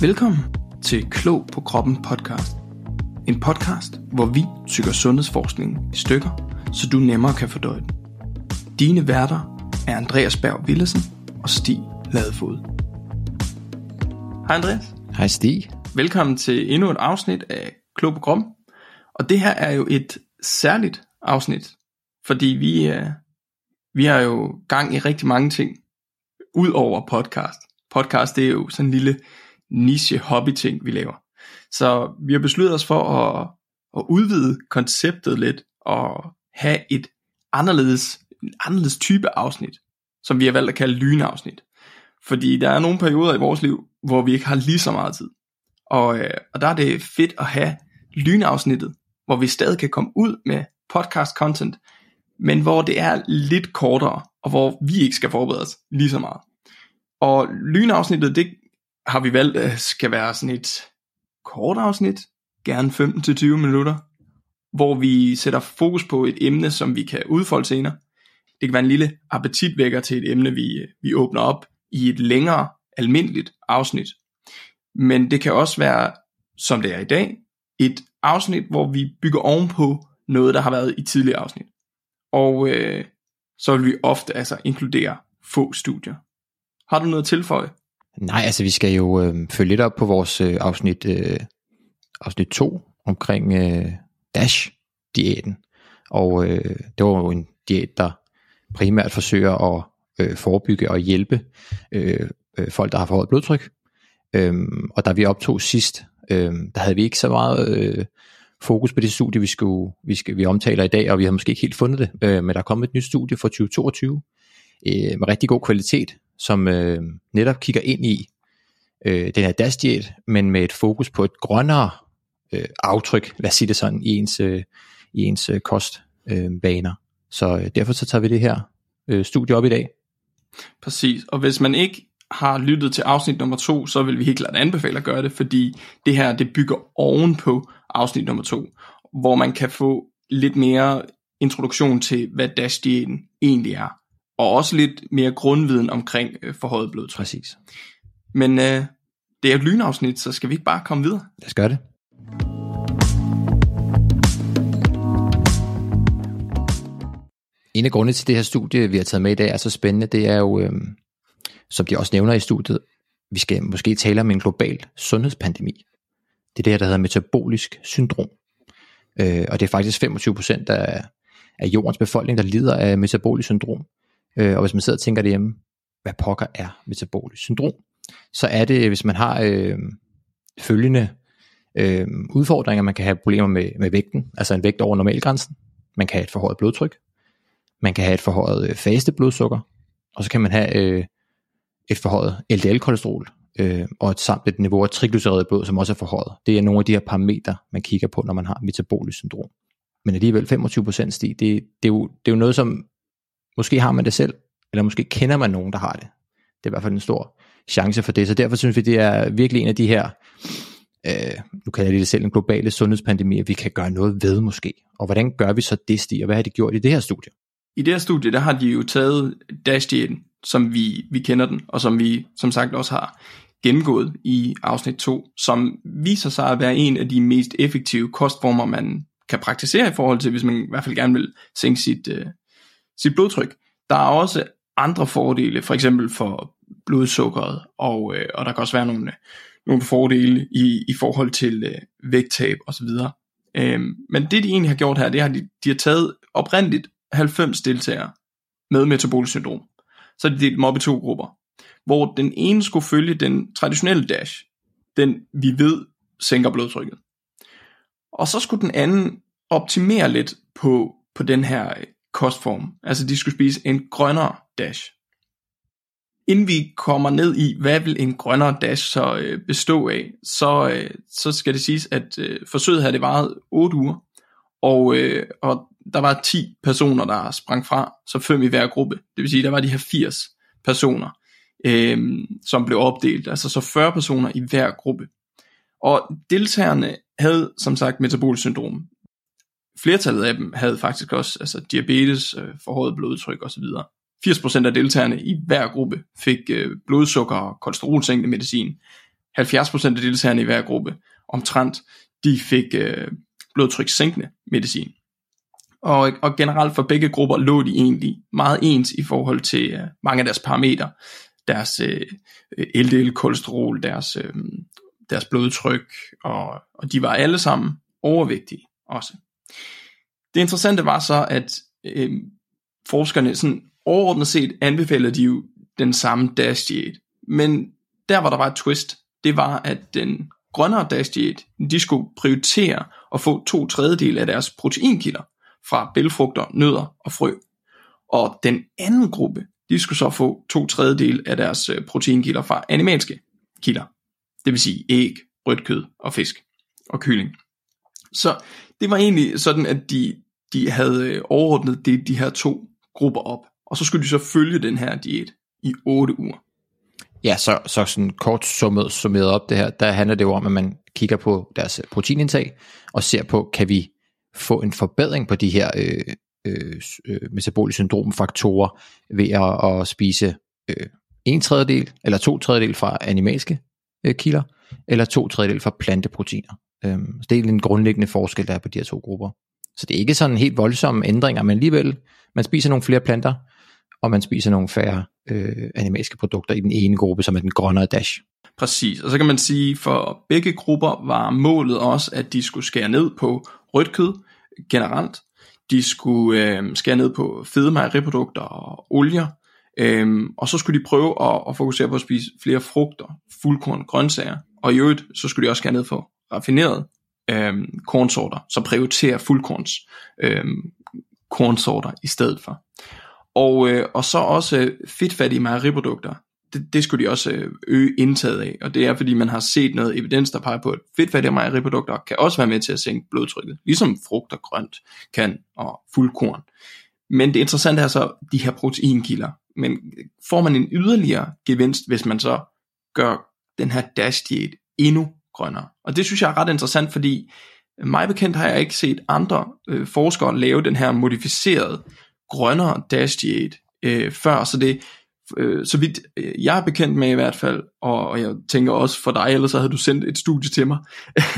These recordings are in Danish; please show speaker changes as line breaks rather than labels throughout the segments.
Velkommen til Klog på Kroppen podcast. En podcast, hvor vi tykker sundhedsforskningen i stykker, så du nemmere kan fordøje den. Dine værter er Andreas Berg Willesen og Stig Ladefod. Hej Andreas.
Hej Stig.
Velkommen til endnu et afsnit af Klog på Kroppen. Og det her er jo et særligt afsnit, fordi vi, uh, vi har jo gang i rigtig mange ting, ud over podcast. Podcast det er jo sådan en lille niche hobby ting, vi laver. Så vi har besluttet os for at, at udvide konceptet lidt og have et anderledes, en anderledes type afsnit, som vi har valgt at kalde lynafsnit. Fordi der er nogle perioder i vores liv, hvor vi ikke har lige så meget tid. Og, øh, og der er det fedt at have lynafsnittet, hvor vi stadig kan komme ud med podcast content, men hvor det er lidt kortere, og hvor vi ikke skal forberede os lige så meget. Og lynafsnittet, det har vi valgt, at skal være sådan et kort afsnit, gerne 15-20 minutter, hvor vi sætter fokus på et emne, som vi kan udfolde senere. Det kan være en lille appetitvækker til et emne, vi, vi åbner op i et længere, almindeligt afsnit. Men det kan også være, som det er i dag, et afsnit, hvor vi bygger ovenpå noget, der har været i tidligere afsnit. Og øh, så vil vi ofte altså inkludere få studier. Har du noget at tilføje?
Nej, altså vi skal jo øh, følge lidt op på vores øh, afsnit øh, afsnit 2 omkring øh, DASH-diæten. Og øh, det var jo en diæt, der primært forsøger at øh, forebygge og hjælpe øh, øh, folk, der har forhøjet blodtryk. Øhm, og da vi optog sidst, øh, der havde vi ikke så meget øh, fokus på det studie, vi, skulle, vi, skal, vi omtaler i dag, og vi har måske ikke helt fundet det, øh, men der er kommet et nyt studie for 2022 øh, med rigtig god kvalitet, som øh, netop kigger ind i øh, den her DAS-diæt, men med et fokus på et grønnere øh, aftryk, lad os sige det sådan, i ens, øh, i ens øh, kostbaner. Øh, så øh, derfor så tager vi det her øh, studie op i dag.
Præcis, og hvis man ikke har lyttet til afsnit nummer to, så vil vi helt klart anbefale at gøre det, fordi det her det bygger oven på afsnit nummer to, hvor man kan få lidt mere introduktion til, hvad DASH-diæten egentlig er og også lidt mere grundviden omkring øh, forhøjet blodtryk.
Præcis.
Men øh, det er et lynafsnit, så skal vi ikke bare komme videre?
Lad os gøre det. En af grundene til det her studie, vi har taget med i dag, er så spændende, det er jo, øh, som de også nævner i studiet, vi skal måske tale om en global sundhedspandemi. Det er det her, der hedder metabolisk syndrom. Øh, og det er faktisk 25% af, af jordens befolkning, der lider af metabolisk syndrom. Øh, og hvis man sidder og tænker derhjemme, hvad pokker er metabolisk syndrom, så er det, hvis man har øh, følgende øh, udfordringer, man kan have problemer med, med vægten, altså en vægt over normalgrænsen, man kan have et forhøjet blodtryk, man kan have et forhøjet øh, faste blodsukker, og så kan man have øh, et forhøjet LDL-kolesterol, øh, og et, samt et niveau af triglyceride blod, som også er forhøjet. Det er nogle af de her parametre, man kigger på, når man har metabolisk syndrom. Men alligevel 25% stig, det, det, er jo, det er jo noget, som Måske har man det selv, eller måske kender man nogen, der har det. Det er i hvert fald en stor chance for det. Så derfor synes vi, det er virkelig en af de her, øh, nu kalder jeg det selv en globale sundhedspandemi, vi kan gøre noget ved måske. Og hvordan gør vi så det, Stig, og hvad har de gjort i det her studie?
I det her studie, der har de jo taget dash som vi, vi kender den, og som vi som sagt også har gennemgået i afsnit 2, som viser sig at være en af de mest effektive kostformer, man kan praktisere i forhold til, hvis man i hvert fald gerne vil sænke sit, øh, sit blodtryk. Der er også andre fordele, for eksempel for blodsukkeret, og, øh, og der kan også være nogle, nogle fordele i, i forhold til øh, vægttab osv. Øhm, men det de egentlig har gjort her, det har de, de har taget oprindeligt 90 deltagere med metabolisk syndrom. Så de delt dem op i to grupper, hvor den ene skulle følge den traditionelle dash, den vi ved sænker blodtrykket. Og så skulle den anden optimere lidt på, på den her øh, kostform. Altså de skulle spise en grønnere dash. Inden vi kommer ned i, hvad vil en grønnere dash så øh, bestå af, så, øh, så skal det siges, at øh, forsøget havde det varet 8 uger, og, øh, og der var 10 personer, der sprang fra, så fem i hver gruppe. Det vil sige, der var de her 80 personer, øh, som blev opdelt, altså så 40 personer i hver gruppe. Og deltagerne havde som sagt metabol syndrom flertallet af dem havde faktisk også altså diabetes, øh, forhøjet blodtryk osv. 80% af deltagerne i hver gruppe fik øh, blodsukker og kolesterolsænkende medicin. 70% af deltagerne i hver gruppe, omtrent, de fik øh, blodtrykssænkende medicin. Og, og generelt for begge grupper lå de egentlig meget ens i forhold til øh, mange af deres parametre. Deres øh, LDL kolesterol, deres, øh, deres blodtryk, og, og de var alle sammen overvægtige også. Det interessante var så, at øh, forskerne sådan overordnet set anbefalede de jo den samme DASH Diet. Men der var der var et twist. Det var, at den grønnere DASH Diet, de skulle prioritere at få to tredjedel af deres proteinkilder fra bælfrugter, nødder og frø. Og den anden gruppe, de skulle så få to tredjedel af deres øh, proteinkilder fra animalske kilder. Det vil sige æg, rødt kød og fisk og kylling. Så det var egentlig sådan, at de, de havde øh, overordnet de, de her to grupper op. Og så skulle de så følge den her diæt i 8 uger.
Ja, så, så sådan kort summet, summeret op det her, der handler det jo om, at man kigger på deres øh, proteinindtag, og ser på, kan vi få en forbedring på de her øh, øh, øh metaboliske syndromfaktorer ved at, at spise øh, en tredjedel eller to tredjedel fra animalske øh, kilder, eller to tredjedel fra planteproteiner. Øh, så det er en grundlæggende forskel, der er på de her to grupper. Så det er ikke sådan helt voldsomme ændringer, men alligevel, man spiser nogle flere planter, og man spiser nogle færre øh, animalske produkter i den ene gruppe, som er den grønnere dash.
Præcis, og så kan man sige, for begge grupper var målet også, at de skulle skære ned på rødt kød generelt. De skulle øh, skære ned på fede mejeriprodukter og olier, øh, og så skulle de prøve at, at fokusere på at spise flere frugter, fuldkorn, grøntsager, og i øvrigt, så skulle de også skære ned på raffineret øh, kornsorter, så prioriterer fuldkorns øh, kornsorter i stedet for. Og, øh, og så også øh, fedtfattige mejeriprodukter. Det, det skulle de også øh, øge indtaget af, og det er fordi man har set noget evidens, der peger på, at fedtfattige mejeriprodukter kan også være med til at sænke blodtrykket, ligesom frugt og grønt kan, og fuldkorn. Men det interessante er så de her proteinkilder. Men får man en yderligere gevinst, hvis man så gør den her DASH diæt endnu grønnere. Og det synes jeg er ret interessant, fordi mig bekendt har jeg ikke set andre øh, forskere lave den her modificerede grønnere dash diæt øh, før, så det øh, så vidt øh, jeg er bekendt med i hvert fald, og, og jeg tænker også for dig, ellers så havde du sendt et studie til mig,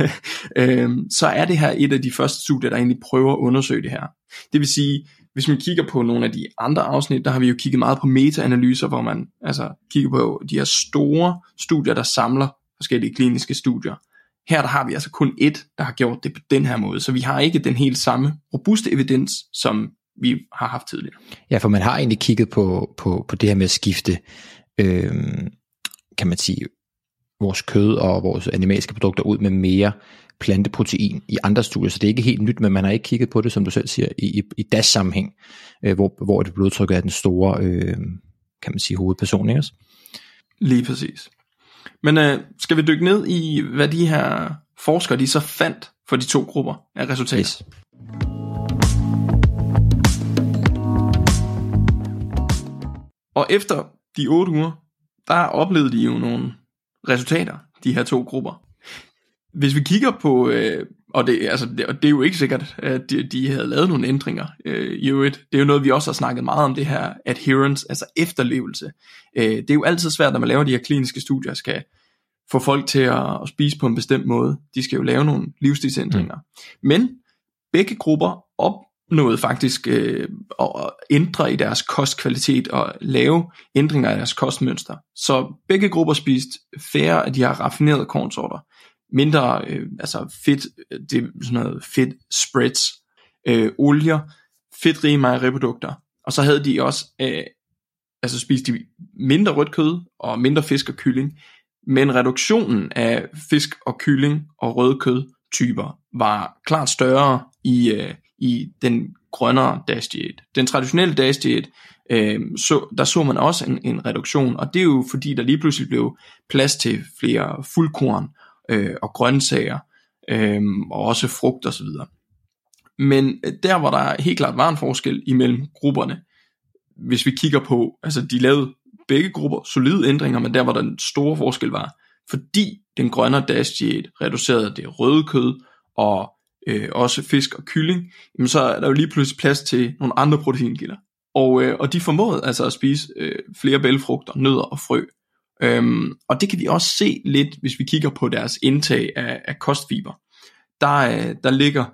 øh, så er det her et af de første studier, der egentlig prøver at undersøge det her. Det vil sige, hvis man kigger på nogle af de andre afsnit, der har vi jo kigget meget på meta-analyser, hvor man altså kigger på de her store studier, der samler forskellige kliniske studier. Her der har vi altså kun et, der har gjort det på den her måde, så vi har ikke den helt samme robuste evidens, som vi har haft tidligere.
Ja, for man har egentlig kigget på, på, på det her med at skifte, øh, kan man sige, vores kød og vores animalske produkter ud med mere planteprotein i andre studier, så det er ikke helt nyt, men man har ikke kigget på det, som du selv siger, i, i, i das sammenhæng, øh, hvor, hvor det blodtryk er den store, øh, kan man sige, hovedperson, ikke?
Lige præcis. Men øh, skal vi dykke ned i, hvad de her forskere de så fandt for de to grupper af resultater? Yes. Og efter de otte uger, der oplevede de jo nogle resultater, de her to grupper. Hvis vi kigger på, øh, og, det, altså, det, og det er jo ikke sikkert, at de, de havde lavet nogle ændringer øh, i øvrigt. Det er jo noget, vi også har snakket meget om, det her adherence, altså efterlevelse. Øh, det er jo altid svært, når man laver de her kliniske studier, skal få folk til at, at spise på en bestemt måde. De skal jo lave nogle livsstilsændringer. Mm. Men begge grupper opnåede faktisk øh, at ændre i deres kostkvalitet og lave ændringer i deres kostmønster. Så begge grupper spiste færre af de her raffinerede kornsorter. Mindre, øh, altså fedt, det er sådan noget fedt spreads, øh, olier, fedtrige mejeriprodukter. Og så havde de også, øh, altså spiste de mindre rødt kød og mindre fisk og kylling men reduktionen af fisk og kylling og rødkød typer var klart større i, øh, i den grønnere dash diet. Den traditionelle dash diet, øh, så, der så man også en, en reduktion, og det er jo fordi, der lige pludselig blev plads til flere fuldkorn øh, og grøntsager, øh, og også frugt og så videre. Men øh, der, hvor der helt klart var en forskel imellem grupperne, hvis vi kigger på, altså de lavede begge grupper solide ændringer, men der var den store forskel var, fordi den grønne dash diet reducerede det røde kød og øh, også fisk og kylling, jamen så er der jo lige pludselig plads til nogle andre proteinkilder. Og, øh, og de formåede altså at spise øh, flere bælfrugter, nødder og frø, Øhm, og det kan vi også se lidt, hvis vi kigger på deres indtag af, af kostfiber. Der, øh, der ligger,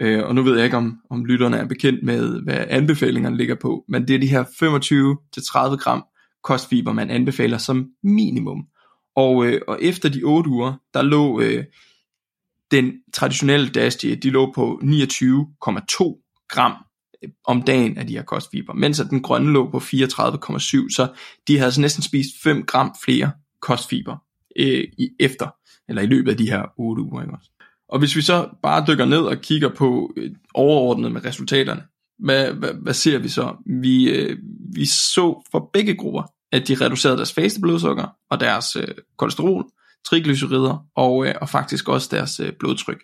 øh, og nu ved jeg ikke, om, om lytterne er bekendt med, hvad anbefalingerne ligger på, men det er de her 25-30 gram kostfiber, man anbefaler som minimum. Og, øh, og efter de 8 uger, der lå øh, den traditionelle dash diet, de lå på 29,2 gram om dagen af de her kostfiber, mens at den grønne lå på 34,7, så de havde altså næsten spist 5 gram flere kostfiber øh, i, efter, eller i løbet af de her 8 uger. Ikke også? Og hvis vi så bare dykker ned og kigger på øh, overordnet med resultaterne, hvad, hvad, hvad ser vi så? Vi, øh, vi så for begge grupper, at de reducerede deres faste blodsukker og deres øh, kolesterol, triglycerider og, øh, og faktisk også deres øh, blodtryk.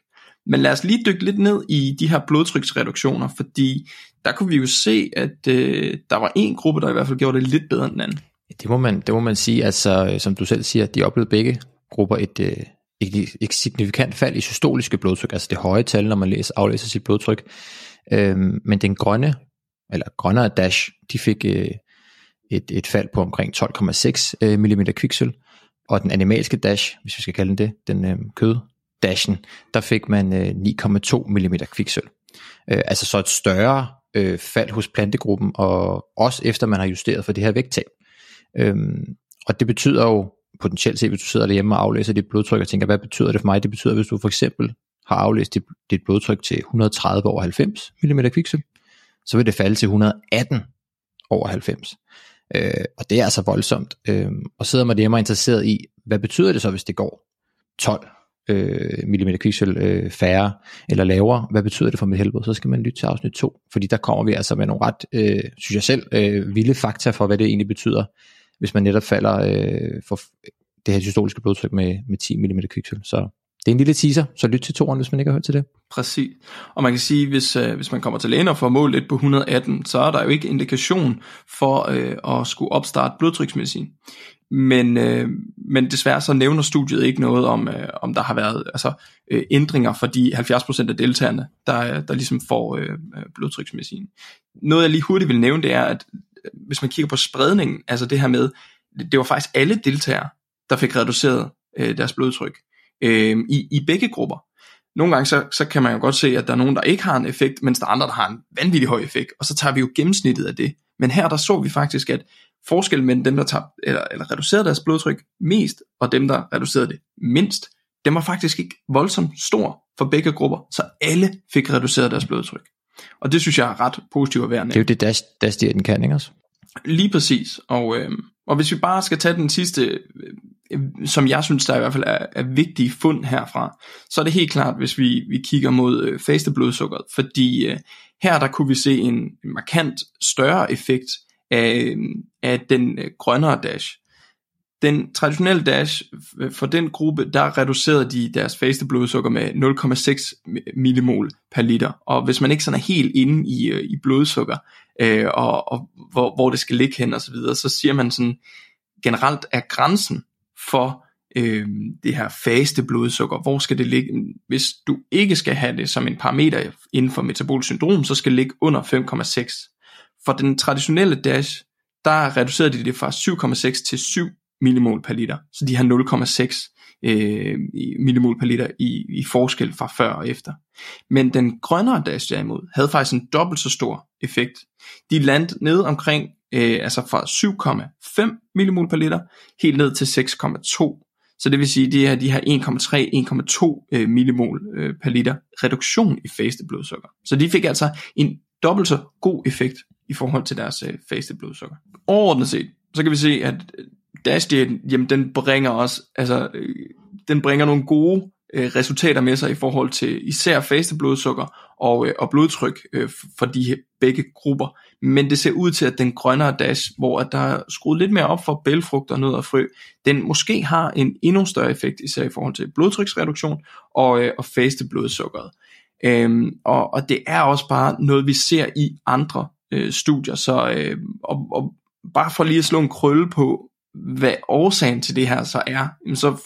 Men lad os lige dykke lidt ned i de her blodtryksreduktioner, fordi der kunne vi jo se, at øh, der var en gruppe, der i hvert fald gjorde det lidt bedre end den anden.
Det må man, det må man sige, altså øh, som du selv siger, de oplevede begge grupper et, øh, et, et signifikant fald i systoliske blodtryk, altså det høje tal, når man læser, aflæser sit blodtryk. Øhm, men den grønne, eller grønnere dash, de fik øh, et, et fald på omkring 12,6 øh, mm kviksøl, og den animalske dash, hvis vi skal kalde den det, den øh, kød dashen, der fik man øh, 9,2 mm kviksøl. Øh, altså så et større øh, fald hos plantegruppen, og også efter man har justeret for det her vægttab. Øhm, og det betyder jo potentielt set, hvis du sidder derhjemme og aflæser dit blodtryk og tænker, hvad betyder det for mig? Det betyder, hvis du for eksempel har aflæst dit, dit blodtryk til 130 over 90 mm kviksøl, så vil det falde til 118 over 90. Øh, og det er altså voldsomt. Øh, og sidder man hjemme og interesseret i, hvad betyder det så, hvis det går 12 øh, millimeter kviksøl øh, færre eller lavere, hvad betyder det for mit helbred, så skal man lytte til afsnit 2, fordi der kommer vi altså med nogle ret, øh, synes jeg selv, øh, vilde fakta for, hvad det egentlig betyder, hvis man netop falder øh, for det her systoliske blodtryk med, med 10 mm kviksøl. Så det er en lille teaser, så lyt til toren, hvis man ikke har hørt til det.
Præcis. Og man kan sige, hvis, øh, hvis man kommer til lægen og får målt lidt på 118, så er der jo ikke indikation for øh, at skulle opstarte blodtryksmedicin. Men, øh, men desværre så nævner studiet ikke noget om, øh, om der har været altså, øh, ændringer for de 70% af deltagerne, der, der ligesom får øh, øh, blodtryksmedicin. Noget jeg lige hurtigt vil nævne, det er, at øh, hvis man kigger på spredningen, altså det her med, det var faktisk alle deltagere, der fik reduceret øh, deres blodtryk øh, i, i begge grupper. Nogle gange så, så kan man jo godt se, at der er nogen, der ikke har en effekt, mens der er andre, der har en vanvittig høj effekt, og så tager vi jo gennemsnittet af det. Men her der så vi faktisk, at forskellen mellem dem, der tager, eller, eller reducerede deres blodtryk mest, og dem, der reducerede det mindst, den var faktisk ikke voldsomt stor for begge grupper, så alle fik reduceret deres blodtryk. Og det synes jeg er ret positivt at være
Det er jo det, dash, dash den kan, ikke også?
Lige præcis. Og, øh, og hvis vi bare skal tage den sidste som jeg synes, der i hvert fald er, er vigtige fund herfra, så er det helt klart, hvis vi, vi kigger mod øh, faste blodsukkeret, fordi øh, her der kunne vi se en, en markant større effekt af, af den øh, grønnere dash. Den traditionelle dash, øh, for den gruppe, der reducerede de deres faste blodsukker med 0,6 millimol per liter. Og hvis man ikke sådan er helt inde i, øh, i blodsukker, øh, og, og hvor, hvor det skal ligge hen og så videre, så siger man sådan, generelt er grænsen for øh, det her faste blodsukker. Hvor skal det ligge? Hvis du ikke skal have det som en parameter inden for metabolisk syndrom, så skal det ligge under 5,6. For den traditionelle DASH, der reducerede de det fra 7,6 til 7 millimol per liter. Så de har 0,6 øh, millimol per liter i, i forskel fra før og efter. Men den grønnere dash derimod havde faktisk en dobbelt så stor effekt. De landede ned omkring øh, altså fra 7,5 millimol per liter, helt ned til 6,2. Så det vil sige, de her, de her 1,3-1,2 øh, millimol øh, per liter reduktion i faste blodsukker. Så de fik altså en dobbelt så god effekt i forhold til deres øh, faste blodsukker. Overordnet set, så kan vi se, at øh, Dash diet, jamen den bringer også, altså, øh, den bringer nogle gode øh, resultater med sig i forhold til især faste blodsukker og, øh, og blodtryk øh, for de begge grupper. Men det ser ud til, at den grønnere dash, hvor at der er skruet lidt mere op for bælfrugt og nød og frø, den måske har en endnu større effekt, især i forhold til blodtryksreduktion og, øh, og faste blodsukkeret. Øhm, og, og det er også bare noget, vi ser i andre øh, studier. Så øh, og, og bare for lige at slå en krølle på, hvad årsagen til det her så er, så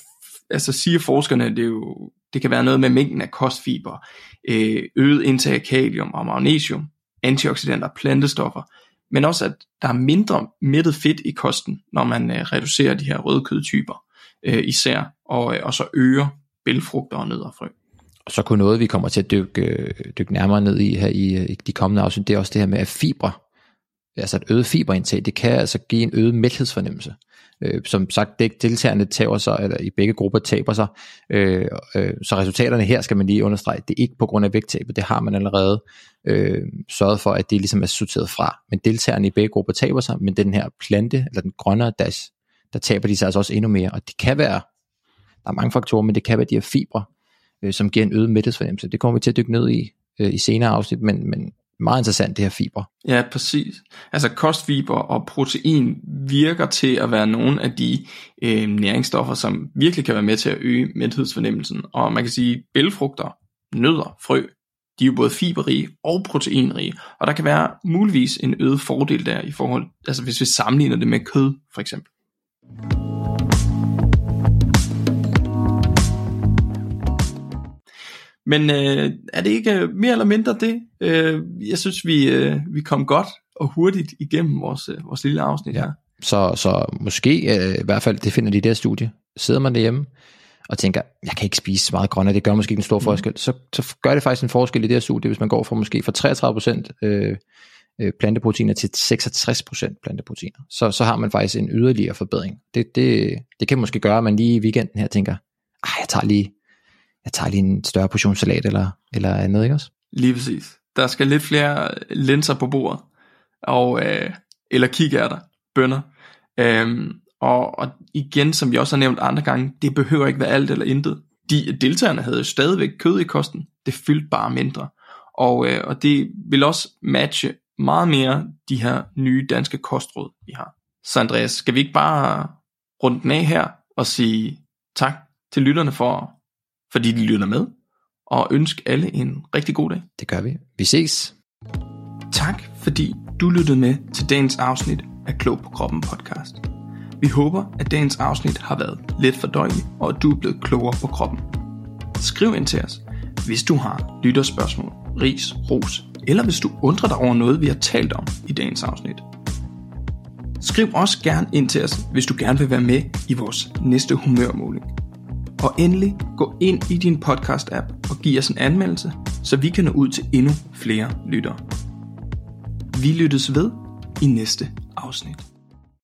altså siger forskerne, det, er jo, det kan være noget med mængden af kostfiber, øh, øget indtag af kalium og magnesium, antioxidanter, plantestoffer, men også at der er mindre mættet fedt i kosten, når man øh, reducerer de her røde kødtyper øh, især, og, øh, og så øger bælfrugter og nødder og
så kunne noget, vi kommer til at dykke, øh, dykke nærmere ned i her i, øh, i de kommende afsnit, det er også det her med, at fibre, altså et øget fiberindtag, det kan altså give en øget mæthedsfornemmelse. Øh, som sagt, det deltagerne taber sig, eller i begge grupper taber sig, øh, øh, så resultaterne her skal man lige understrege, det er ikke på grund af vægttabet, det har man allerede øh, sørget for, at det ligesom er sorteret fra. Men deltagerne i begge grupper taber sig, men den her plante, eller den grønne dash, der taber de sig altså også endnu mere, og det kan være, der er mange faktorer, men det kan være de her fibre, øh, som giver en øget mæthedsfornemmelse. Det kommer vi til at dykke ned i øh, i senere afsnit, men, men meget interessant det her fiber.
Ja, præcis. Altså kostfiber og protein virker til at være nogle af de øh, næringsstoffer, som virkelig kan være med til at øge mæthedsfornemmelsen. Og man kan sige, bælfrugter, nødder, frø, de er jo både fiberrige og proteinrige, og der kan være muligvis en øget fordel der i forhold, altså hvis vi sammenligner det med kød for eksempel. Men øh, er det ikke mere eller mindre det? Øh, jeg synes, vi, øh, vi kom godt og hurtigt igennem vores, øh, vores lille afsnit her.
Så, så måske, øh, i hvert fald, det finder de her studie, sidder man derhjemme og tænker, jeg kan ikke spise så meget grønne, det gør måske ikke en stor mm. forskel, så, så gør det faktisk en forskel i det her studie, hvis man går fra måske fra 33% øh, øh, planteproteiner til 66% planteproteiner. Så, så har man faktisk en yderligere forbedring. Det, det, det kan måske gøre, at man lige i weekenden her tænker, ah, jeg tager lige jeg tager lige en større portion salat eller, eller andet, ikke også?
Lige præcis. Der skal lidt flere linser på bordet, og, øh, eller kikærter, bønder. Øhm, og, og igen, som vi også har nævnt andre gange, det behøver ikke være alt eller intet. De deltagerne havde jo stadigvæk kød i kosten, det fyldte bare mindre. Og, øh, og det vil også matche meget mere de her nye danske kostråd, vi har. Så Andreas, skal vi ikke bare runde den af her og sige tak til lytterne for fordi de lytter med, og ønske alle en rigtig god dag.
Det gør vi. Vi ses.
Tak, fordi du lyttede med til dagens afsnit af Klog på Kroppen podcast. Vi håber, at dagens afsnit har været lidt fordøjelig, og at du er blevet klogere på kroppen. Skriv ind til os, hvis du har lytterspørgsmål, ris, ros, eller hvis du undrer dig over noget, vi har talt om i dagens afsnit. Skriv også gerne ind til os, hvis du gerne vil være med i vores næste humørmåling. Og endelig gå ind i din podcast-app og giv os en anmeldelse, så vi kan nå ud til endnu flere lyttere. Vi lyttes ved i næste afsnit.